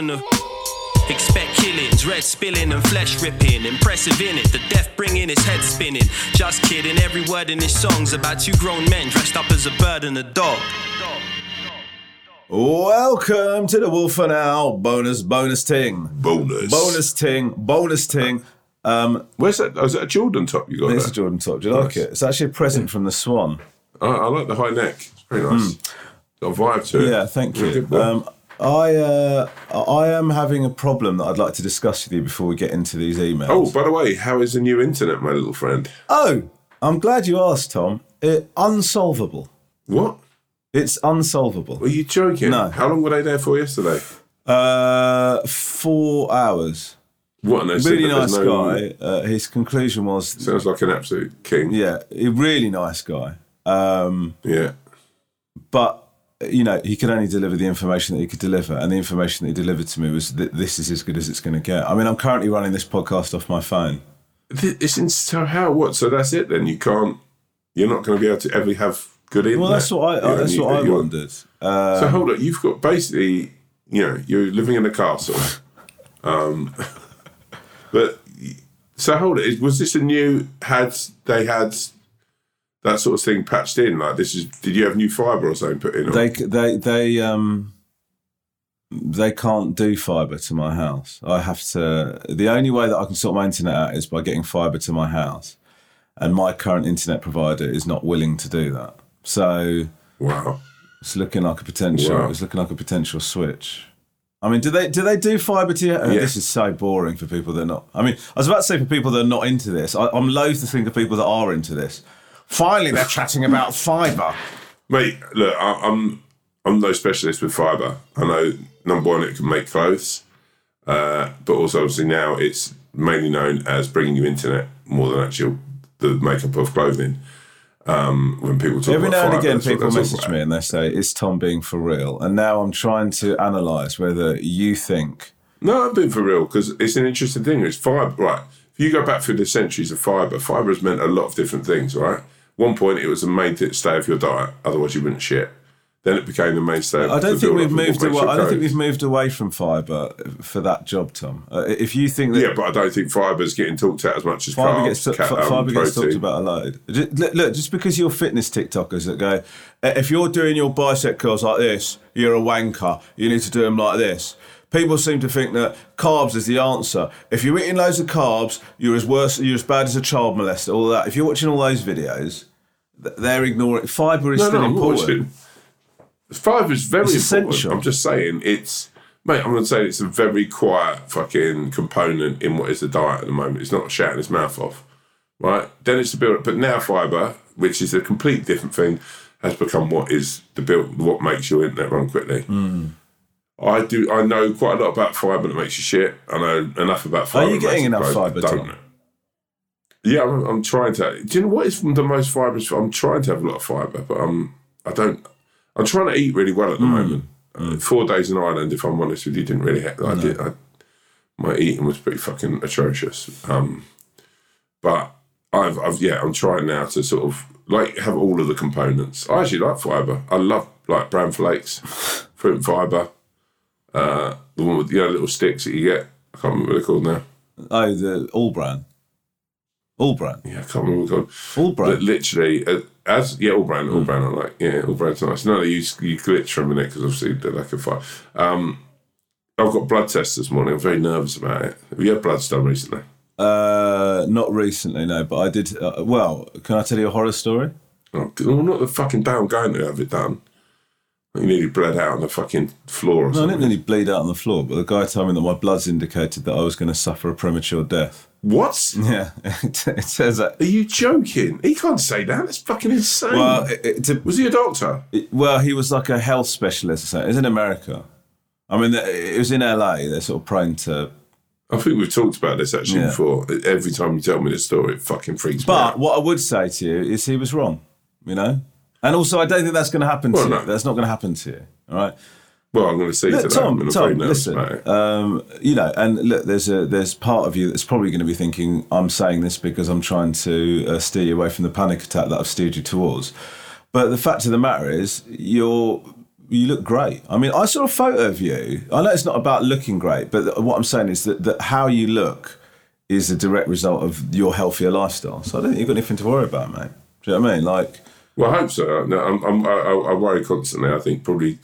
and a. Expect killings, red spilling and flesh ripping. Impressive in it, the death bringing his head spinning. Just kidding, every word in his song's about two grown men dressed up as a bird and a dog. Welcome to the Wolf and Owl bonus bonus ting. Bonus. Bonus ting, bonus ting. Um, Where's that? Oh, is that a Jordan top you got it's there? a Jordan top. Do you like it? It's actually a present from the Swan. I, I like the high neck. It's very nice. Got a vibe to it. Yeah, thank you. good. Um, I uh, I am having a problem that I'd like to discuss with you before we get into these emails. oh, by the way, how is the new internet, my little friend? Oh, I'm glad you asked, Tom. It, unsolvable. What? It's unsolvable. Were you joking? No. How long were they there for yesterday? Uh, four hours. What? They Really nice no- guy. Uh, his conclusion was, Sounds like an absolute king. yeah, a really nice guy. Um, Yeah. but you know he could only deliver the information that he could deliver and the information that he delivered to me was that this is as good as it's going to get i mean i'm currently running this podcast off my phone It's in, so how? What? So that's it then? You can't. You're not going to be able to ever have good internet. well that's what i You know, that's you- what i wondered uh, So hold on, you've got basically, you know, you're living in a castle. Um, but so hold it. Was this a new? Had they had that sort of thing patched in? Like this is? Did you have new fibre or something put in? Or? they they they um they can't do fiber to my house i have to the only way that i can sort my internet out is by getting fiber to my house and my current internet provider is not willing to do that so wow. It's looking like a potential. Wow. It's looking like a potential switch. I mean, do they do they do fibre to your? oh. This is so boring for people that are not. I mean, I was about to say for people that are not into this. I, I'm loath to think of people that are into this. Finally, they're chatting about fibre. Mate, look, I, I'm I'm no specialist with fibre. I know number one, it can make clothes, uh, but also obviously now it's mainly known as bringing you internet more than actual the makeup of clothing. Um, when people talk Every now and again, people message me and they say, "Is Tom being for real?" And now I'm trying to analyse whether you think. No, I'm being for real because it's an interesting thing. It's fibre, right? If you go back through the centuries of fibre, fibre has meant a lot of different things, right? One point, it was a mainstay of your diet, otherwise you wouldn't shit. Then it became the mainstay. I don't think we've moved away. I don't think we've moved away from fibre for that job, Tom. Uh, if you think that Yeah, but I don't think fibre's getting talked about as much as Fibre gets, um, gets talked about a load. Just, look, look, just because you're fitness TikTokers that go, "Uh, if you're doing your bicep curls like this, you're a wanker. You need to do them like this. People seem to think that carbs is the answer. If you're eating loads of carbs, you're as worse, you're as bad as a child molester. All that. If you're watching all those videos, they're ignoring fibre is No, still no, important. Fibre is very It's important. essential. I'm just saying it's, mate. I'm going to say it's a very quiet fucking component in what is the diet at the moment. It's not shouting its mouth off, right? Then it's the build. But now fibre, which is a complete different thing, has become what is the build. What makes your internet run quickly. Hmm. I do. I know quite a lot about fibre that makes you shit. I know enough about fibre. Are you getting enough fibre, don't. Yeah, I'm, I'm trying to. Do you know what is the most fibrous? I'm trying to have a lot of fibre, but I'm. I don't. I'm trying to eat really well at Hmm. the moment. Uh, four days in Ireland, if I'm honest with you, didn't really. Ha- I did. I, my eating was pretty fucking atrocious. Um, but I've, I've, yeah, I'm trying now to sort of like have all of the components. I actually like fibre. I love like bran flakes, fruit and fibre. Uh, the one with the you know, little sticks that you get. I can't remember what they're called now. Oh, the All-Bran. All-Bran. Yeah, I can't remember what they're called. All-Bran. But literally, uh, as yeah, All-Bran, all brand. I like yeah, All-Bran's nice. No, you you glitch for a minute because obviously they're like a fire. Um, I've got blood tests this morning. I'm very nervous about it. Have you had bloods done recently? Uh, not recently, no, but I did. Uh, well, can I tell you a horror story? Oh, well, not the fucking day I'm going to have it done. You nearly bled out on the fucking floor or No, I didn't really bleed out on the floor, but the guy told me that my bloods indicated that I was going to suffer a premature death. What? Yeah, it, it says that. Are you joking? He can't say that. That's fucking insane. Well, it, it, to, was he a doctor? well, he was like a health specialist or something. It's in America. I mean, it was in LA. They're sort of prone to. I think we've talked about this actually Yeah. before. Every time you tell me this story, it fucking freaks me out. But what I would say to you is he was wrong, you know? And also, I don't think that's going to happen Well, to no. you. That's not going to happen to you, all right? Well, I'm going to see Look, today. Tom, I'm Tom, listen. Um, you know, and look, there's a there's part of you that's probably going to be thinking, I'm saying this because I'm trying to uh, steer you away from the panic attack that I've steered you towards. But the fact of the matter is, you're you look great. I mean, I saw a photo of you. I know it's not about looking great, but what I'm saying is that, that how you look is a direct result of your healthier lifestyle. So I don't think you've got anything to worry about, mate. Do you know what I mean? Like, Well, I hope so. No, I'm, I'm, I, I worry constantly. I think probably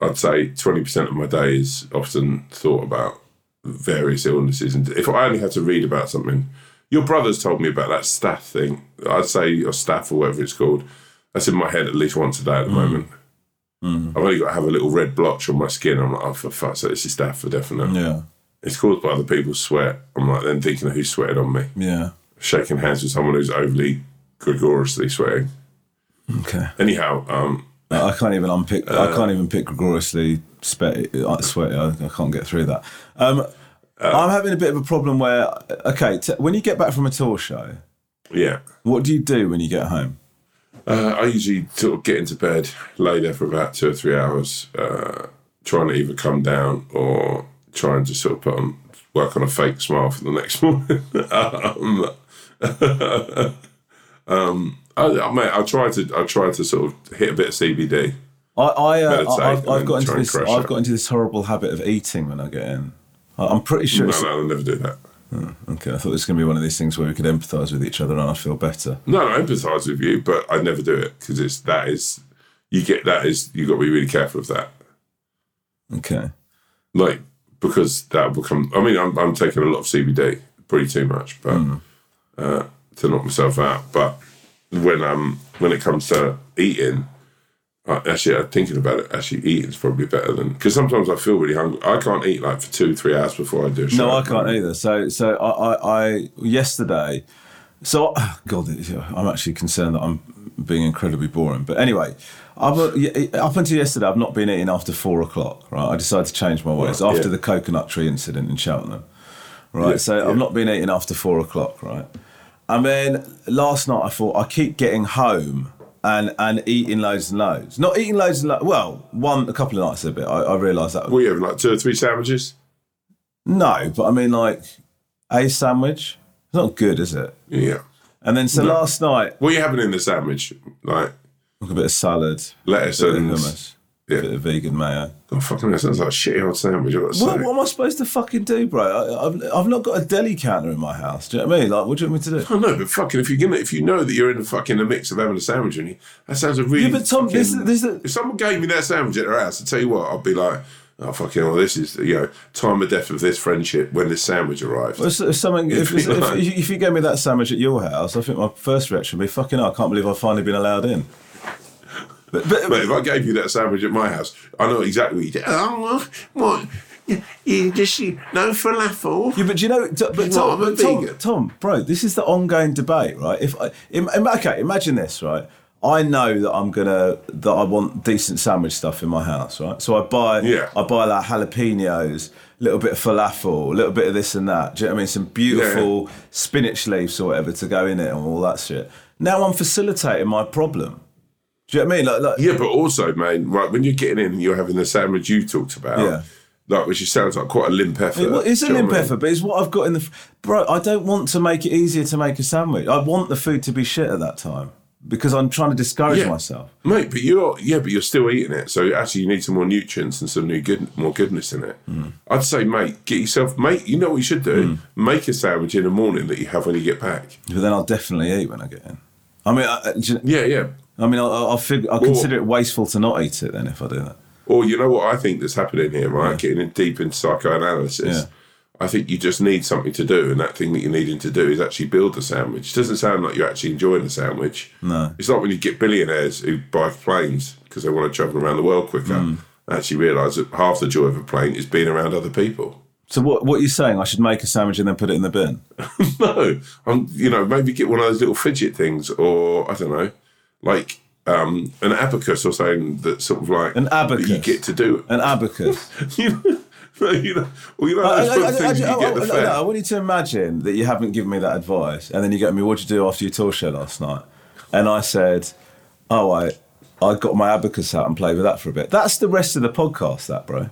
I'd say 20% of my day is often thought about various illnesses. And if I only had to read about something, your brother's told me about that staph thing. I'd say, or staph or whatever it's called. That's in my head at least once a day at the mm. moment. Mm. I've only got to have a little red blotch on my skin. I'm like, oh, for fuck's sake, this is staph for definite. yeah, It's caused by other people's sweat. I'm like, then thinking of who sweated on me. yeah, Shaking hands with someone who's overly gregoriously sweating. Okay. Anyhow, um, I can't even unpick. Uh, I can't even pick gregoriously spe- uh, sweaty. I, I can't get through that. Um, Uh, I'm having a bit of a problem where, okay, t- when you get back from a tour show, yeah. what do you do when you get home? Uh, I usually sort of get into bed, lay there for about two or three hours, uh, trying to either come down or trying to sort of put on, work on a fake smile for the next morning. um, um, I, I, mate, I try to, I try to sort of hit a bit of CBD. I, I, uh, Meditate I've, I've got into this. I've got into this horrible habit of eating when I get in. I- I'm pretty sure. No, no, I'll never do that. Okay, I thought it was going to be one of these things where we could empathise with each other and I'd feel better. No, I empathise with you, but I never do it because it's that is you get that is you got to be really careful of that. Okay. like because that will become. I mean, I'm, I'm taking a lot of CBD, pretty too much, but uh, to knock myself out. But when um when it comes to eating, uh, actually, I'm thinking about it. Actually, eating's probably better than because sometimes I feel really hungry. I can't eat like for two, three hours before I do a show. No, I can't either. So, so I, I, I yesterday. So, God, I'm actually concerned that I'm being incredibly boring. But anyway, I've, uh, up until yesterday, I've not been eating after four o'clock. Right, I decided to change my ways Right, after yeah. the coconut tree incident in Cheltenham. Right, Yeah, so yeah. I've not been eating after four o'clock. Right, and then last night I thought I keep getting home. And, and eating loads and loads. Not eating loads and loads. Well, one a couple of nights a bit. I, I realised that. What you having like two or three sandwiches? No, but I mean like a sandwich. It's not good, is it? Yeah. And then so last night, What are you having in the sandwich? Like like a bit of salad, lettuce and hummus, yeah. a bit of vegan mayo. Eh? Oh fucking! That sounds like a shitty old sandwich. I've got to What, what am I supposed to fucking do, bro? I, I've, I've not got a deli counter in my house. Do you know what I mean? Like, what do you want me to do? I know, but fucking, if you're gonna, if you know that you're in the fucking the mix of having a sandwich, and you, that sounds a really. Yeah, but Tom, this- fucking- this is- if someone gave me that sandwich at their house, I tell you what, I'd be like, oh fucking, hell, this is you know time of death of this friendship when this sandwich arrives. If, if, something, if, if, if, if you gave me that sandwich at your house, I think my first reaction would be, fucking hell, I can't believe I've finally been allowed in. But, but, But if I gave you that sandwich at my house, I know exactly what you did. Oh, well, what? You, you just you, no falafel. Yeah, but do you know, t- but Tom, I'm a but Tom, vegan. Tom, bro, this is the ongoing debate, right? If I, im, im- okay, imagine this, right? I know that I'm gonna that I want decent sandwich stuff in my house, right? So I buy, Yeah. I buy like jalapenos, a little bit of falafel, a little bit of this and that. Do you know what I mean? Some beautiful spinach leaves or whatever to go in it and all that shit. Now I'm facilitating my problem. Do you know what I mean? Like, like Yeah, but also, man, right when you're getting in and you're having the sandwich you talked about, Yeah. like which sounds like quite a limp effort. Well, it's a Do you know limp I mean? effort, but it's what I've got in the. Bro, I don't want to make it easier to make a sandwich. I want the food to be shit at that time because I'm trying to discourage Yeah. myself. Mate, but you're yeah, but you're still eating it. So actually, you need some more nutrients and some new good, more goodness in it. Hmm. I'd say, mate, get yourself, mate. You know what you should do? Make a sandwich in the morning that you have when you get back. But then I'll definitely eat when I get in. I mean, I, you- Yeah, yeah. I mean, I'll, I'll, fig- I'll consider it wasteful to not eat it then if I do that. Or you know what I think that's happening here, right? Getting deep into psychoanalysis. Yeah. I think you just need something to do, and that thing that you're needing to do is actually build a sandwich. It doesn't sound like you're actually enjoying the sandwich. No. It's like when you get billionaires who buy planes because they want to travel around the world quicker. Hmm. Actually, realise that half the joy of a plane is being around other people. So what? What are you saying? I should make a sandwich and then put it in the bin? no, I'm, you know, maybe get one of those little fidget things, or I don't know, like um, an abacus or something that sort of like An that you get to do. An abacus. you know, you know, well, you know I, I, I, I- you get I- at the no, fair. no, I want you to imagine that you haven't given me that advice, and then you go to me, "What'd you do after your tour show last night?" And I said, "Oh, I, I got my abacus out and played with that for a bit." That's the rest of the podcast, that bro.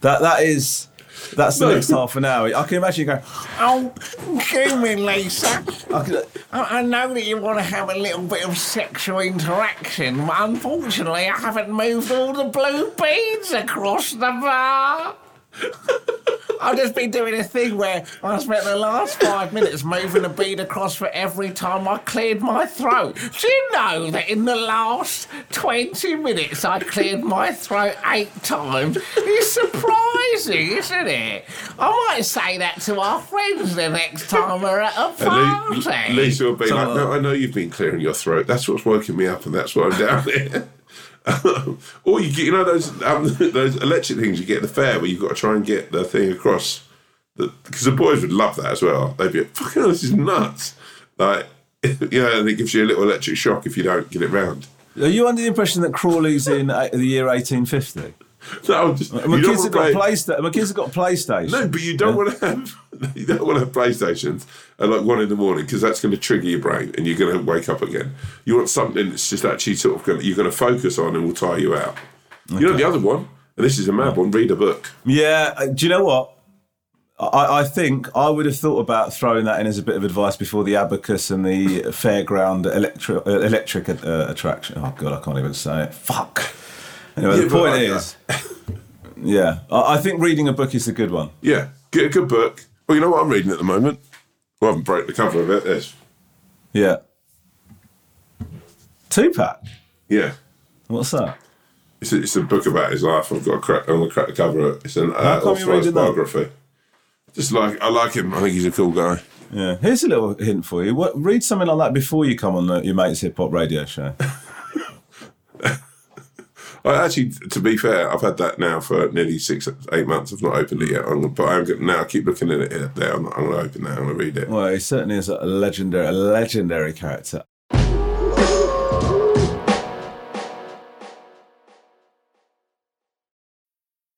That that is. That's the next half an hour. I can imagine you going. Oh, excuse me, Lisa. I can, uh, I, I know that you want to have a little bit of sexual interaction, but unfortunately, I haven't moved all the blue beads across the bar. I've just been doing a thing where I spent the last five minutes moving a bead across for every time I cleared my throat. Do you know that in the last 20 minutes I cleared my throat eight times? It's surprising, isn't it? I might say that to our friends the next time we're at a party. Lisa will be like, like uh, "No, I know you've been clearing your throat. That's what's woken me up, and that's why I'm down here." or you get, you know, those um, those electric things you get at the fair where you've got to try and get the thing across. Because the boys would love that as well. They'd be like, "Fucking hell, this is nuts!" Like, you know, and it gives you a little electric shock if you don't get it round. are you under the impression that Crawley's in uh, the year 1850? No, I'm just, My kids have got play-. My kids have got PlayStation. No, but you don't want to have you don't want to have PlayStations at like one in the morning because that's going to trigger your brain and you're going to wake up again. You want something that's just actually sort of going to, you're going to focus on and will tire you out. You know the other one, and this is a mad one. Read a book. Yeah, uh, do you know what? I, I think I would have thought about throwing that in as a bit of advice before the abacus and the fairground electric uh, electric uh, attraction. Oh god, I can't even say it. Fuck. Anyway, Yeah, the point like is, yeah, I, I think reading a book is a good one. Yeah, get a good book. Well, you know what I'm reading at the moment. Well, I haven't broke the cover of it. This. Yeah. Tupac. Yeah. What's that? It's a, it's a book about his life. I've got to crack. I'm to crack the cover. It's an uh, authorised reading that? biography. Just like I like him. I think he's a cool guy. Yeah. Here's a little hint for you. What, read something like that before you come on the, your mate's hip hop radio show. I actually, to be fair, I've had that now for nearly six, eight months. I've not opened it yet. I'm, but I'm going now. I keep looking at it here, there. I'm, I'm going to open that. I'm going to read it. Well, he certainly is a legendary, a legendary character.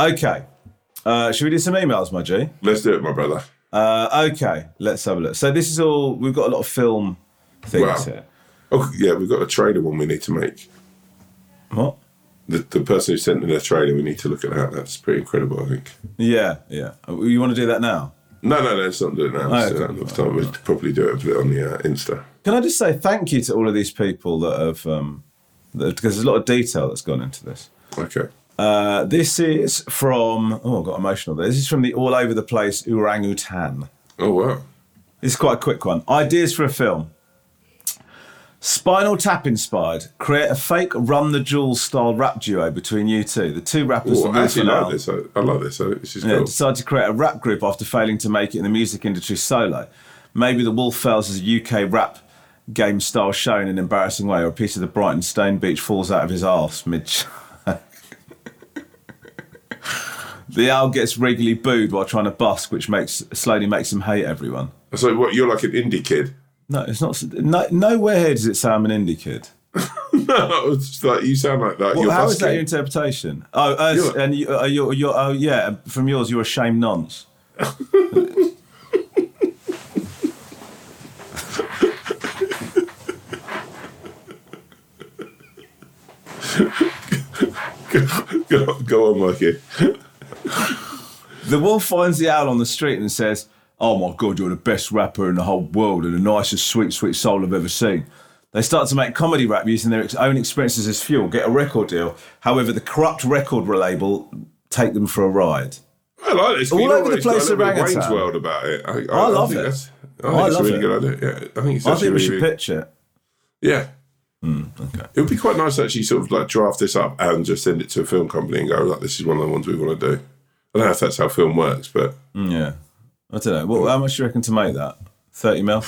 Okay. Uh, should we do some emails, my G? Let's do it, my brother. Uh, okay, let's have a look. So this is all we've got a lot of film things Wow. here. Oh, yeah, we've got a trailer one we need to make. What? The, the person who sent in the trailer, we need to look at that. That's pretty incredible, I think. Yeah, yeah. Uh, You want to do that now? No, no, no, let's not do it now. Let's okay. it time. We'll probably do it and put it on the uh, Insta. Can I just say thank you to all of these people that have, um, that, because there's a lot of detail that's gone into this. Okay. Uh, this is from, oh, I got emotional there. This is from the All Over the Place Orangutan. Oh, wow. This is quite a quick one. Ideas for a film. Spinal Tap inspired. Create a fake Run the Jewels style rap duo between you two. The two rappers Ooh, I actually like this. I, I like this. This is Yeah, cool. decided to create a rap group after failing to make it in the music industry solo. Maybe the Wolf Fells is a UK rap game style show in an embarrassing way, or a piece of the Brighton Stone Beach falls out of his arse mid. the owl gets regularly booed while trying to busk, which makes slowly makes him hate everyone. So what? You're like an indie kid. No, it's not. No, nowhere here does it say I'm an indie kid. no, it's like you sound like that. Well, you're how is that your interpretation? Oh, uh, You're- and you, uh, you're, you're, oh yeah, from yours, you're a shame nonce. go, go on, Mikey. The wolf finds the owl on the street and says, "Oh my god, you're the best rapper in the whole world and the nicest, sweet, sweet soul I've ever seen." They start to make comedy rap using their own experiences as fuel, get a record deal. However, the corrupt record label take them for a ride. I like this. All over the place of orangutan. Wayne's World about it. I, I love think it. I I think it's love a really it. good idea. Yeah, I think it's I think we should really, pitch it. Yeah. Hmm, okay. It would be quite nice to actually sort of like draft this up and just send it to a film company and go, like, this is one of the ones we want to do. I don't know if that's how film works, but Mm, Yeah, I don't know. Well, how much do you reckon to make that? Thirty mil.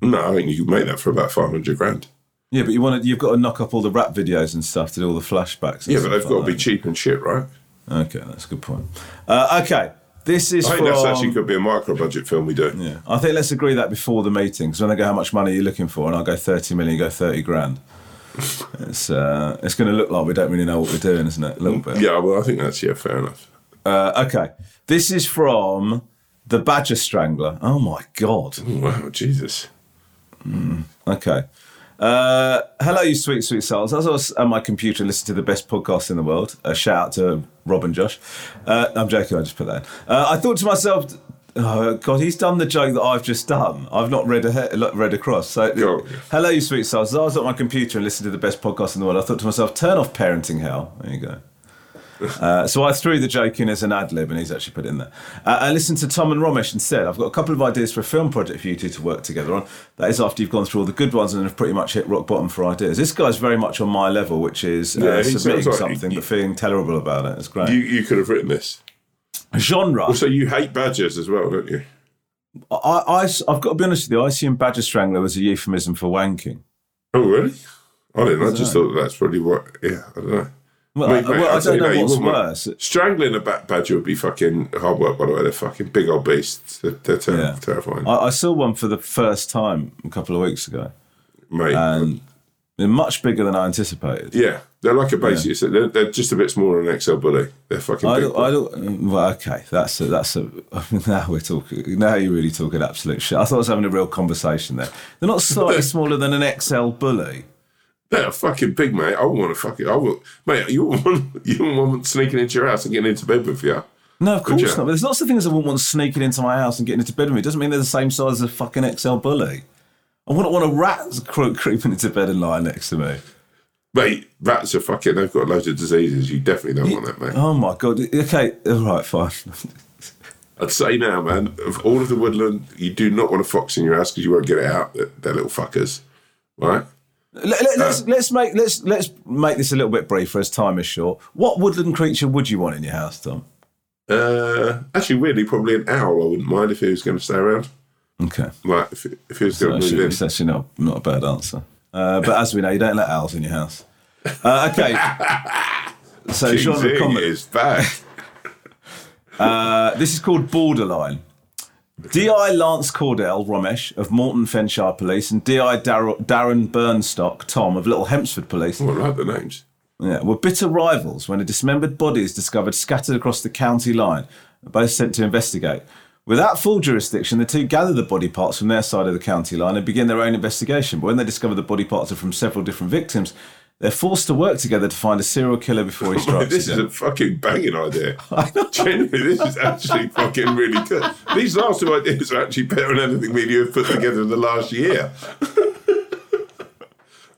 no, I think you could make that for about 500 grand. Yeah, but you want to, you've got to knock up all the rap videos and stuff to do all the flashbacks. And Yeah, but they've got like to be that. cheap and shit, right? Okay, that's a good point. Uh, okay, this is I think from. that's actually could be a micro budget film we do. Yeah, I think let's agree that before the meeting. Because when I go, how much money are you looking for? And I go thirty million, you go thirty grand. it's uh, it's going to look like we don't really know what we're doing, isn't it? A little bit. Yeah, well, I think that's, yeah, fair enough. Uh, okay, this is from the Badger Strangler. Oh my god. Wow, Jesus. Mm, Okay. Uh, hello, you sweet, sweet souls. As I was at my computer listening to the best podcast in the world, a shout out to Rob and Josh. Uh, I'm joking, I just put that in. Uh, I thought to myself, oh, God, he's done the joke that I've just done. I've not read, ahead, read across. So, Go. hello, you sweet souls. As I was at my computer and listening to the best podcast in the world, I thought to myself, turn off parenting hell. There you go. Uh, so I threw the joke in as an ad lib, and he's actually put it in there. Uh, I listened to Tom and Romesh and said, "I've got a couple of ideas for a film project for you two to work together on. That is after you've gone through all the good ones and have pretty much hit rock bottom for ideas. This guy's very much on my level, which is uh, Yeah, submitting like- something you- but feeling terrible about it. It's great. You, you could have written this. Genre. Also, you hate badgers as well, don't you? I, I, have got to be honest with you. I assume Badger Strangler was a euphemism for wanking. Oh, really? I didn't. know. I just thought that's probably what. Yeah, I don't know. Well, Mate, I, well, I don't know now, you what's worse. Strangling a badger would be fucking hard work, by the way. They're fucking big old beasts. They're, they're ter- Yeah. terrifying. I, I saw one for the first time a couple of weeks ago, Mate. and they're much bigger than I anticipated. yeah, they're like a basic. so They're, they're just a bit smaller than an XL Bully. They're fucking I big. don't, I don't, mm, well, okay, that's a, that's a. Now we're talking. Now you're really talking absolute shit. I thought I was having a real conversation there. They're not slightly smaller than an XL bully. They're fucking pig, mate. I wouldn't want to fucking. I would, mate. You wouldn't want you wouldn't want sneaking into your house and getting into bed with you. No, of course not. But there's lots of things I wouldn't want sneaking into my house and getting into bed with me. It doesn't mean they're the same size as a fucking XL bully. I wouldn't want a rat cre- creeping into bed and lying next to me. Mate, rats are fucking. They've got loads of diseases. You definitely don't want that, mate. Oh my god. Okay, all right, fine. I'd say now, man, of all of the woodland, you do not want a fox in your house because you won't get it out. They're little fuckers, right? Let, let, let's let's make let's let's make this a little bit briefer as time is short. What woodland creature would you want in your house, Tom? Uh, actually, weirdly, probably an owl. I wouldn't mind if he was going to stay around. Okay. Like, if, if he was going to move in. it's actually not, not a bad answer. Uh, but as we know, you don't let owls in your house. Uh, okay. so, King genre comedy. is back. Uh, this is called Borderline. D.I. Lance Cordell, Romesh, of Morton Fenshire Police, and D.I. Dar- Darren Burnstock, Tom, of Little Hempsford Police, I like the names. yeah, were bitter rivals when a dismembered body is discovered scattered across the county line, both sent to investigate. Without full jurisdiction, the two gather the body parts from their side of the county line and begin their own investigation. But when they discover the body parts are from several different victims, they're forced to work together to find a serial killer before he strikes this is a fucking banging idea. Genuinely, this is actually fucking really good. These last two ideas are actually better than anything me and you have put together in the last year.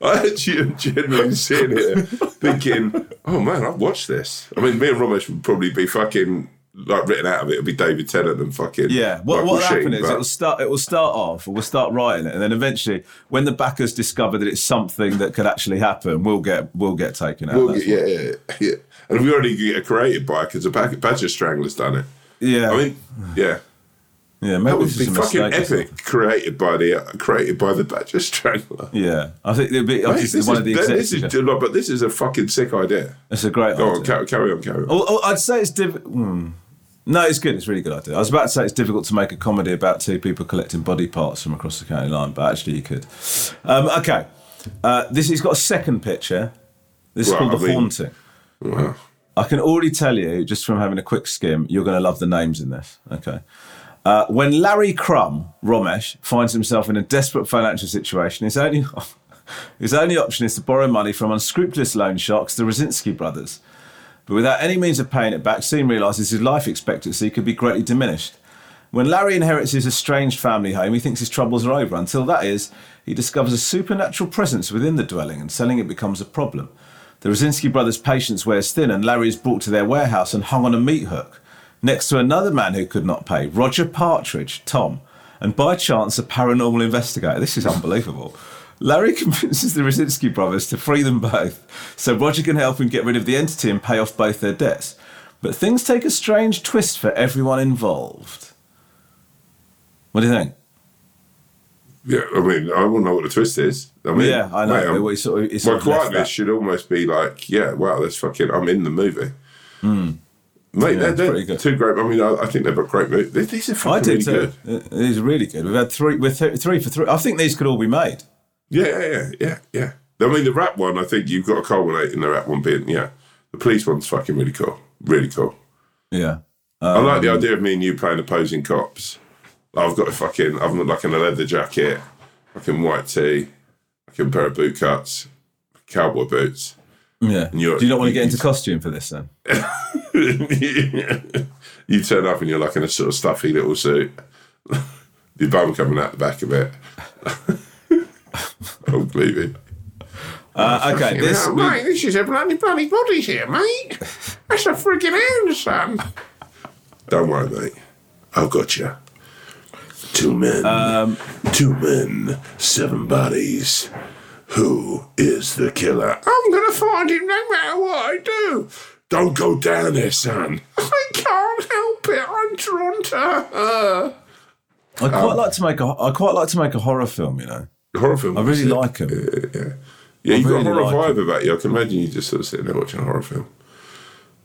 I actually am genuinely sitting here thinking, oh man, I've watched this. I mean, me and Romesh would probably be fucking like written out of it. it'll be David Tennant and fucking Yeah, what Michael what happened is but- it will start. It will start off, we'll start writing it, and then eventually, when the backers discover that it's something that could actually happen, we'll get we'll get taken out. We'll get- yeah, yeah, yeah. And we already get a created by because the Bad- Badger Strangler's done it. yeah. I mean, yeah. Yeah, maybe That would be fucking epic. Created by the uh, created by the Badger Strangler. Yeah, I think it'd be Mate, this, one is, of the this is but this is a fucking sick idea. It's a great Go idea. on, carry, on, carry on. Oh, oh, I'd say it's difficult. No, it's good. It's a really good idea. I was about to say it's difficult to make a comedy about two people collecting body parts from across the county line, but actually you could. Um, okay, uh, this he's got a second picture. This is Well, called I the mean- haunting. Wow. I can already tell you, just from having a quick skim, you're going to love the names in this. Okay. Uh, when Larry Crumb, Romesh, finds himself in a desperate financial situation, his only, his only option is to borrow money from unscrupulous loan sharks, the Rosinski brothers. But without any means of paying it back, soon realises his life expectancy could be greatly diminished. When Larry inherits his estranged family home, he thinks his troubles are over. Until that is, he discovers a supernatural presence within the dwelling, and selling it becomes a problem. The Rosinski brothers' patience wears thin, and Larry is brought to their warehouse and hung on a meat hook, next to another man who could not pay, Roger Partridge, Tom, and by chance a paranormal investigator. This is unbelievable. Larry convinces the Rosinski brothers to free them both, so Roger can help him get rid of the entity and pay off both their debts. But things take a strange twist for everyone involved. What do you think? Yeah, I mean, I to know what the twist is. I mean, Yeah, I know. mate, I'm- It was sort of- it's my quietness should almost be like, yeah, wow, that's fucking. I'm in the movie. Mate, Hmm. Yeah, they're, they're good. two great. I mean, I, I think they're both great movies. These- are I fucking did really too. good. These are really good. We've had three, we're th- three for three. I think these could all be made. Yeah, yeah, yeah, yeah, yeah. I mean, the rap one, I think you've got to culminate in the rap one being, yeah. The police one's fucking really cool. Really cool. Yeah. I like Um, the idea of me and you playing opposing cops. I've got a fucking, I've got like in a leather jacket, fucking white tee, fucking pair of boot cuts, cowboy boots. Yeah. Do you not want to get into costume for this then? you turn up and you're like in a sort of stuffy little suit. Your bum coming out the back of it. Old movie. Uh, okay. This, Oh, mate, this is a bloody bloody body here, mate. That's a friggin' hand, son. Don't worry, mate. I've got you. Two men. Um, Two men. Seven bodies. Who is the killer? I'm gonna find him no matter what I do. Don't go down there, son. I can't help it. I'm drawn to her. I quite like to make a. I quite like to make a horror film. You know, Horror film. I really like them. Yeah, yeah you've really got a horror like vibe about you. I can imagine you just sort of sitting there watching a horror film.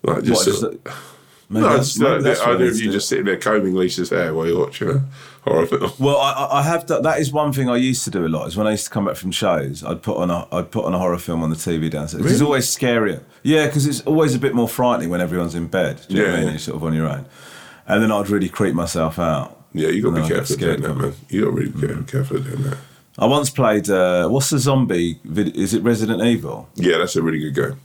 Like What, just, just, sort of, maybe no, that's- like that's the idea of you yeah. just sitting there combing Lisa's hair while you're watching a horror film. Well, I, I- have done, that is one thing I used to do a lot. Is when I used to come back from shows, I'd put on a I'd put on a horror film on the TV downstairs. It's always scarier. Yeah, because it's always a bit more frightening when everyone's in bed. Do you know what I Yeah, mean? You're sort of on your own, and then I'd really creep myself out. Yeah, you got to be careful doing that, man. You got to really be mm. careful doing that. I once played uh, what's the zombie? Vid- is it Resident Evil? Yeah, that's a really good game.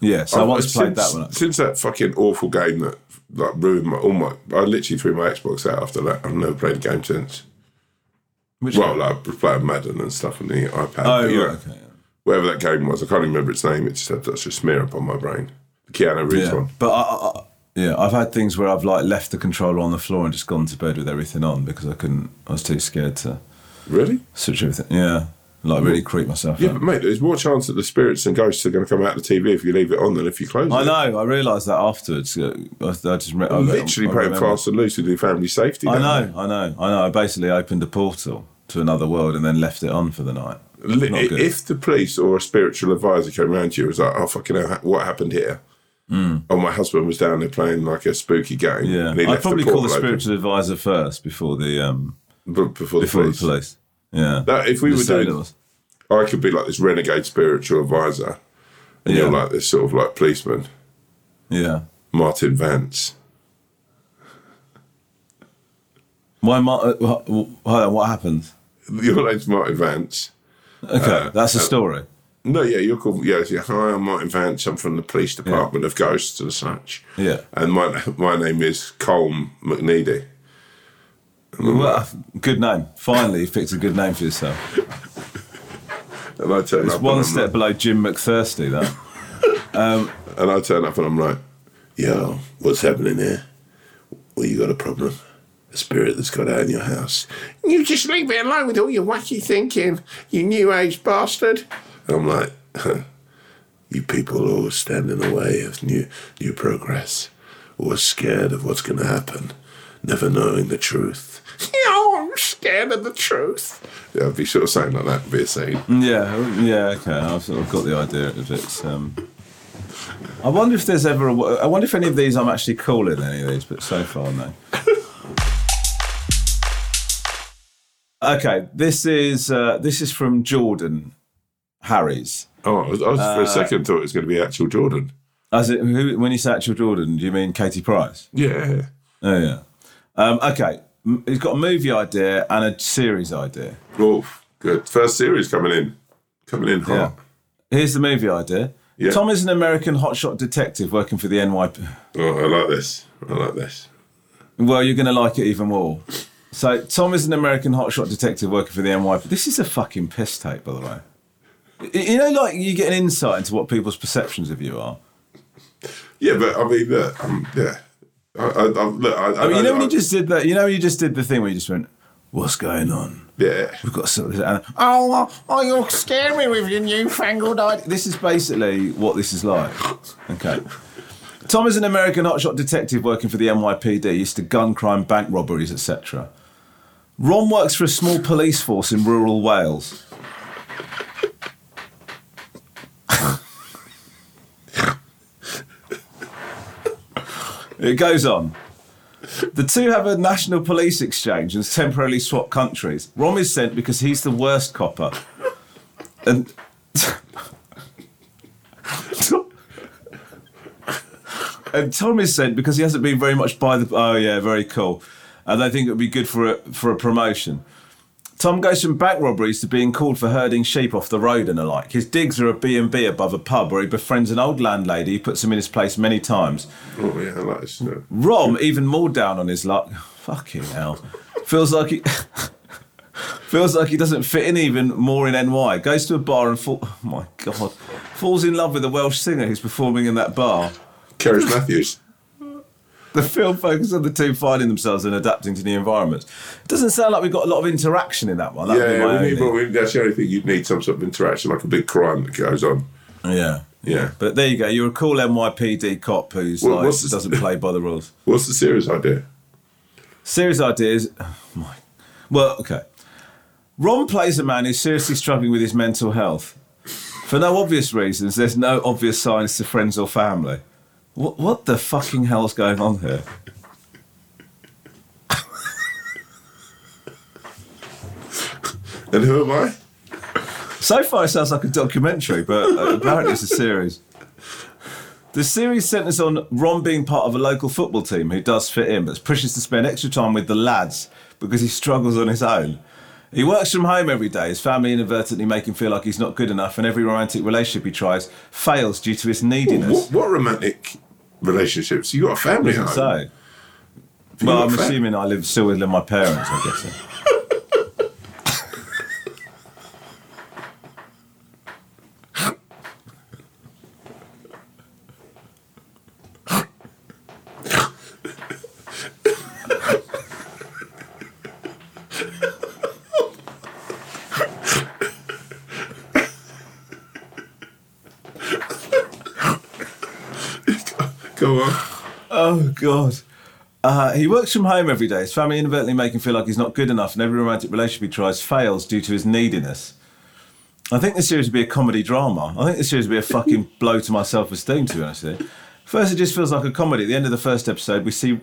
Yeah, so I I've- once played that one. Since that fucking awful game that like ruined my all my, I literally threw my Xbox out after that. I've never played a game since. Which Well, one? like I playing Madden and stuff on the iPad. oh, right, okay. whatever that game was, I can't even remember its name. It just had such a smear up on my brain. The Keanu Reeves Yeah, one. but I, I, I- yeah, I've had things where I've like left the controller on the floor and just gone to bed with everything on because I couldn't. I was too scared to Really? switch everything. Yeah, like really creep myself Yeah, out. but mate, there's more chance that the spirits and ghosts are going to come out of the TV if you leave it on than if you close I it. I know. I realised that afterwards. Uh, I, I just re- I, literally I playing remember. fast and loose with your family safety. I know. I know. I know. I basically opened a portal to another world and then left it on for the night. If the police or a spiritual advisor came around to you and was like, oh, fucking hell, what happened here? Oh, my husband was down there playing like a spooky game. Yeah, I'd probably call the open spiritual advisor first before the um b- before the before police. the police. Yeah. That, if we Just were doing, I could be like this renegade spiritual advisor, and you're like this sort of like policeman, Yeah. Martin Vance. Why? Ma- uh, wh- wh- hold on, what happened? Your name's Martin Vance. Okay, that's a story. No, yeah, you're called. Yeah, yeah. Hi, I'm Martin Vance. I'm from the police department of ghosts and such. Yeah. And my my name is Colm McNeedy. Well, good name. Finally, you picked a good name for yourself. And I turn It's up. one step like, below Jim McThirsty. That. and I turn up and I'm like, "Yo, what's happening here? Well, you got a problem. A spirit that's got out in your house." You just leave me alone with all your wacky thinking, you new age bastard. And I'm like, "You people always stand in the way of new new progress, always scared of what's going to happen. Never knowing the truth. Yeah, I'm scared of the truth. Yeah, I'd be sort of saying like that, be a scene. Yeah, yeah, okay. I've sort of got the idea of it. Um, I wonder if there's ever. A, I wonder if any of these I'm actually calling any of these, but so far no. okay, this is uh, this is from Jordan Harry's. Oh, I was, I was for a second thought it was going to be actual Jordan. As it, who, when you say actual Jordan, do you mean Katie Price? Yeah. Oh yeah. Um, okay, he's got a movie idea and a series idea. Oh, good. First series coming in. Coming in Yeah. Here's the movie idea. Yeah. Tom is an American hotshot detective working for the NYP. Oh, I like this. I like this. Well, you're going to like it even more. So, Tom is an American hotshot detective working for the NYPD. This is a fucking piss tape, by the way. You know, like you get an insight into what people's perceptions of you are. Yeah, but I mean, look, um, yeah. I, I, I, look, I, I mean, you know, when you just did that, you know, when you just did the thing where you just went, "What's going on? yeah. We've got something." And Oh, uh, oh, you're scaring me with your newfangled idea. this is basically what this is like. Okay. Tom is an American hotshot detective working for the NYPD, used to gun crime, bank robberies, etc. Rom works for a small police force in rural Wales. It goes on. The two have a national police exchange and temporarily swap countries. Rom is sent because he's the worst copper. And and Tom is sent because he hasn't been very much by the. Oh yeah, very cool. And they think it would be good for a, for a promotion. Tom goes from bank robberies to being called for herding sheep off the road and the like. His digs are a B&B above a pub where he befriends an old landlady who puts him in his place many times. Oh, yeah, I like this. You. Rom, even more down on his luck, fucking hell, feels like he feels like he doesn't fit in even more in NY. Goes to a bar and fall, oh my god, falls in love with a Welsh singer who's performing in that bar. Cerys Matthews. The film focuses on the two finding themselves and adapting to the environment. It doesn't sound like we've got a lot of interaction in that one. That'd Yeah, we need, well, we, that's the only thing you'd need some sort of interaction, like a big crime that goes on. yeah. Yeah. But there you go. You're a cool NYPD cop who's Well, like the- doesn't play by the rules. What's the serious idea? Serious ideas. Oh my. Well, okay. Rom plays a man who's seriously struggling with his mental health. For no obvious reasons, there's no obvious signs to friends or family. What, what the fucking hell's going on here? And who am I? So far, it sounds like a documentary, but uh, apparently it's a series. The series centres on Rom being part of a local football team who does fit in, but pushes to spend extra time with the lads because he struggles on his own. He works from home every day, his family inadvertently make him feel like he's not good enough, and every romantic relationship he tries fails due to his neediness. What, what romantic relationships? You got a family at home. You Well, I'm assuming I live still with my parents, I guess. Go on. Oh God. Uh, he works from home every day. His family inadvertently make him feel like he's not good enough, and every romantic relationship he tries fails due to his neediness. I think this series would be a comedy drama. I think this series would be a fucking blow to my self-esteem. To be honest with you, first it just feels like a comedy. At the end of the first episode, we see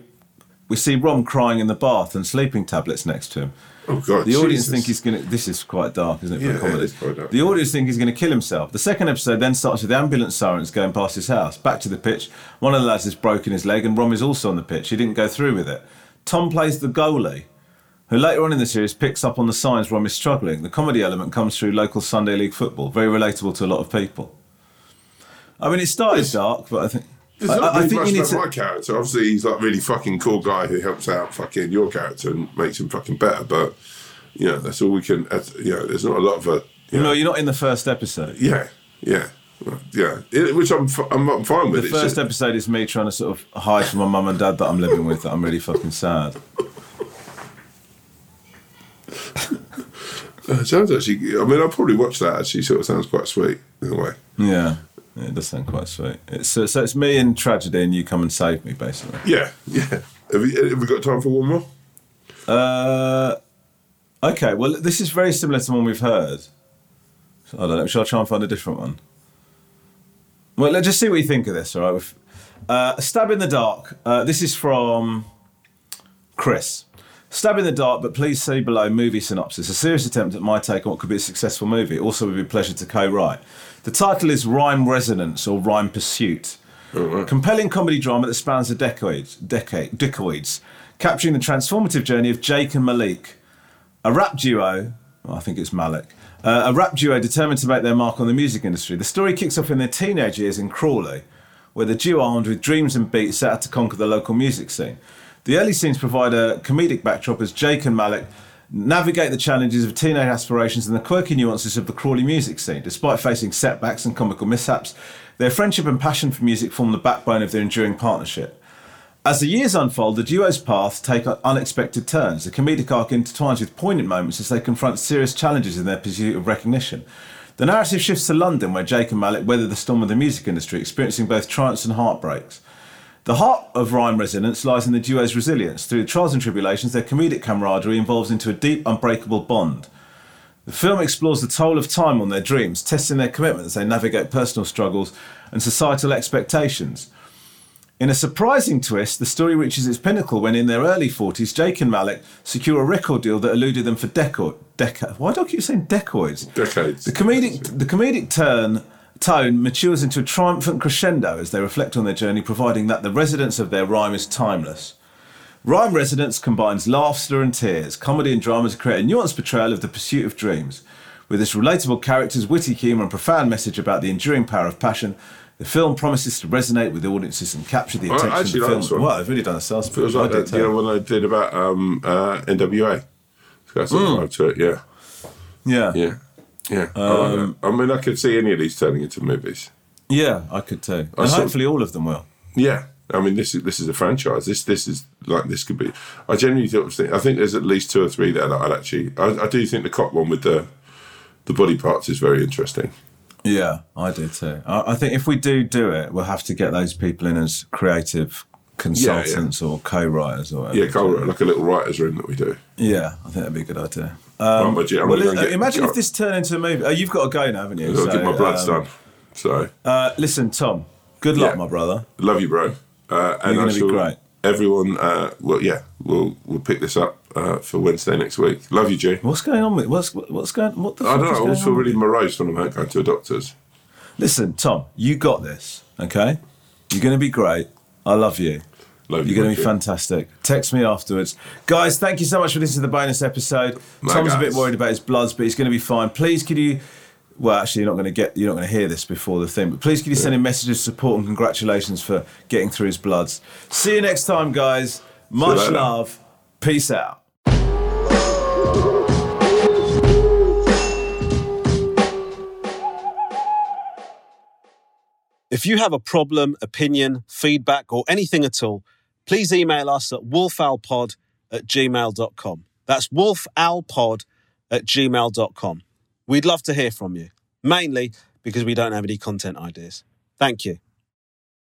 we see Rom crying in the bath and sleeping tablets next to him. Oh God. The audience Jesus. think he's going to. This is quite dark, isn't it, for Yeah, a comedy? is quite dark. The audience think he's going to kill himself. The second episode then starts with the ambulance sirens going past his house. Back to the pitch. One of the lads has broken his leg, and Rom is also on the pitch. He didn't go through with it. Tom plays the goalie, who later on in the series picks up on the signs Rom is struggling. The comedy element comes through local Sunday league football, very relatable to a lot of people. I mean, it started dark, but I think. I, not I- I really think much about to. my character. Obviously, he's like really fucking cool guy who helps out fucking your character and makes him fucking better. But you know, that's all we can. that's- You know, there's not a lot of a. You No, know, you're not in the first episode. yeah, yeah, yeah. It, which I'm, I'm, I'm fine with. The first just- episode is me trying to sort of hide from my mum and dad that I'm living with. That I'm really fucking sad. Uh, it sounds actually. I mean, I'll probably watch that. Actually, sort of sounds quite sweet in a way. Yeah it does sound quite sweet. It's, so, so it's me in tragedy, and you come and save me, basically. Yeah, yeah, Have, you, have we got time for one more? Uh, okay, well, this is very similar to one we've heard. I don't know. Shall I try and find a different one? Well, let's just see what you think of this, all right? Uh, Stab in the Dark. Uh, this is from Chris. Stab in the Dark, but please see below movie synopsis. A serious attempt at my take on what could be a successful movie. Also, would be a pleasure to co write. The title is Rhyme Resonance or Rhyme Pursuit. Compelling comedy drama that spans the decades, decade, decades, capturing the transformative journey of Jake and Malik, a rap duo. well, I think it's Malik. Uh, a rap duo determined to make their mark on the music industry. The story kicks off in their teenage years in Crawley, where the duo, armed with dreams and beats, set out to conquer the local music scene. The early scenes provide a comedic backdrop as Jake and Malik navigate the challenges of teenage aspirations and the quirky nuances of the Crawley music scene. Despite facing setbacks and comical mishaps, their friendship and passion for music form the backbone of their enduring partnership. As the years unfold, the duo's paths take unexpected turns. The comedic arc intertwines with poignant moments as they confront serious challenges in their pursuit of recognition. The narrative shifts to London, where Jake and Malik weather the storm of the music industry, experiencing both triumphs and heartbreaks. The heart of Rhyme Resonance lies in the duo's resilience. Through the trials and tribulations, their comedic camaraderie evolves into a deep, unbreakable bond. The film explores the toll of time on their dreams, testing their commitment as they navigate personal struggles and societal expectations. In a surprising twist, the story reaches its pinnacle when, in their early 40s, Jake and Malik secure a record deal that eluded them for decades. Deca- Why do I keep saying decades? Decades. The comedic, the comedic turn tone matures into a triumphant crescendo as they reflect on their journey, providing that the resonance of their rhyme is timeless. Rhyme Resonance combines laughter and tears, comedy and drama to create a nuanced portrayal of the pursuit of dreams. With its relatable characters, witty humour, and profound message about the enduring power of passion, the film promises to resonate with audiences and capture the I attention of actually the like film. this one. Well, they've really done a sales Feels pitch. I like did that, you know, too. when I did about um, uh, NWA. It's got some vibe to it, yeah. Yeah. Yeah. Yeah. I, like Um. I mean, I could see any of these turning into movies. Yeah, I could too. And saw- hopefully all of them will. Yeah. I mean, this is this is a franchise. This this is like this could be. I genuinely think. I think there's at least two or three there that I'd actually. I, I do think the cop one with the the body parts is very interesting. Yeah, I do too. I, I think if we do do it, we'll have to get those people in as creative consultants or co-writers or whatever. Yeah, Cole, like a little writers' room that we do. Yeah, I think that'd be a good idea. Right, but yeah, I'm Well, uh, imagine if this turned into a movie. Oh, you've got to go now, haven't you? I've got to So, get my bloods um, done. So Uh, listen, Tom. Good luck, Yeah. my brother. love you, bro. Uh, and You're I gonna be great. Everyone, uh, well, yeah, we'll we'll pick this up uh, for Wednesday next week. Love you, G. What's going on with what's what's going? What the? I don't know. I going always feel really morose when I'm out going to a doctor's. Listen, Tom. You got this. Okay. You're going to be great. I love you. Love you, You're going to be fantastic. Text me afterwards. Guys, thank you so much for listening to the bonus episode. My Tom's a bit worried about his bloods, but he's going to be fine. Please, could you. Well, actually, you're not going to get. You're not going to hear this before the thing. But please, could you send him messages of support and congratulations for getting through his bloods. See you next time, guys. Much later. love. Peace out. If you have a problem, opinion, feedback, or anything at all, please email us at wolfowlpod at gmail.com. That's wolfowlpod at gmail.com. We'd love to hear from you, mainly because we don't have any content ideas. Thank you.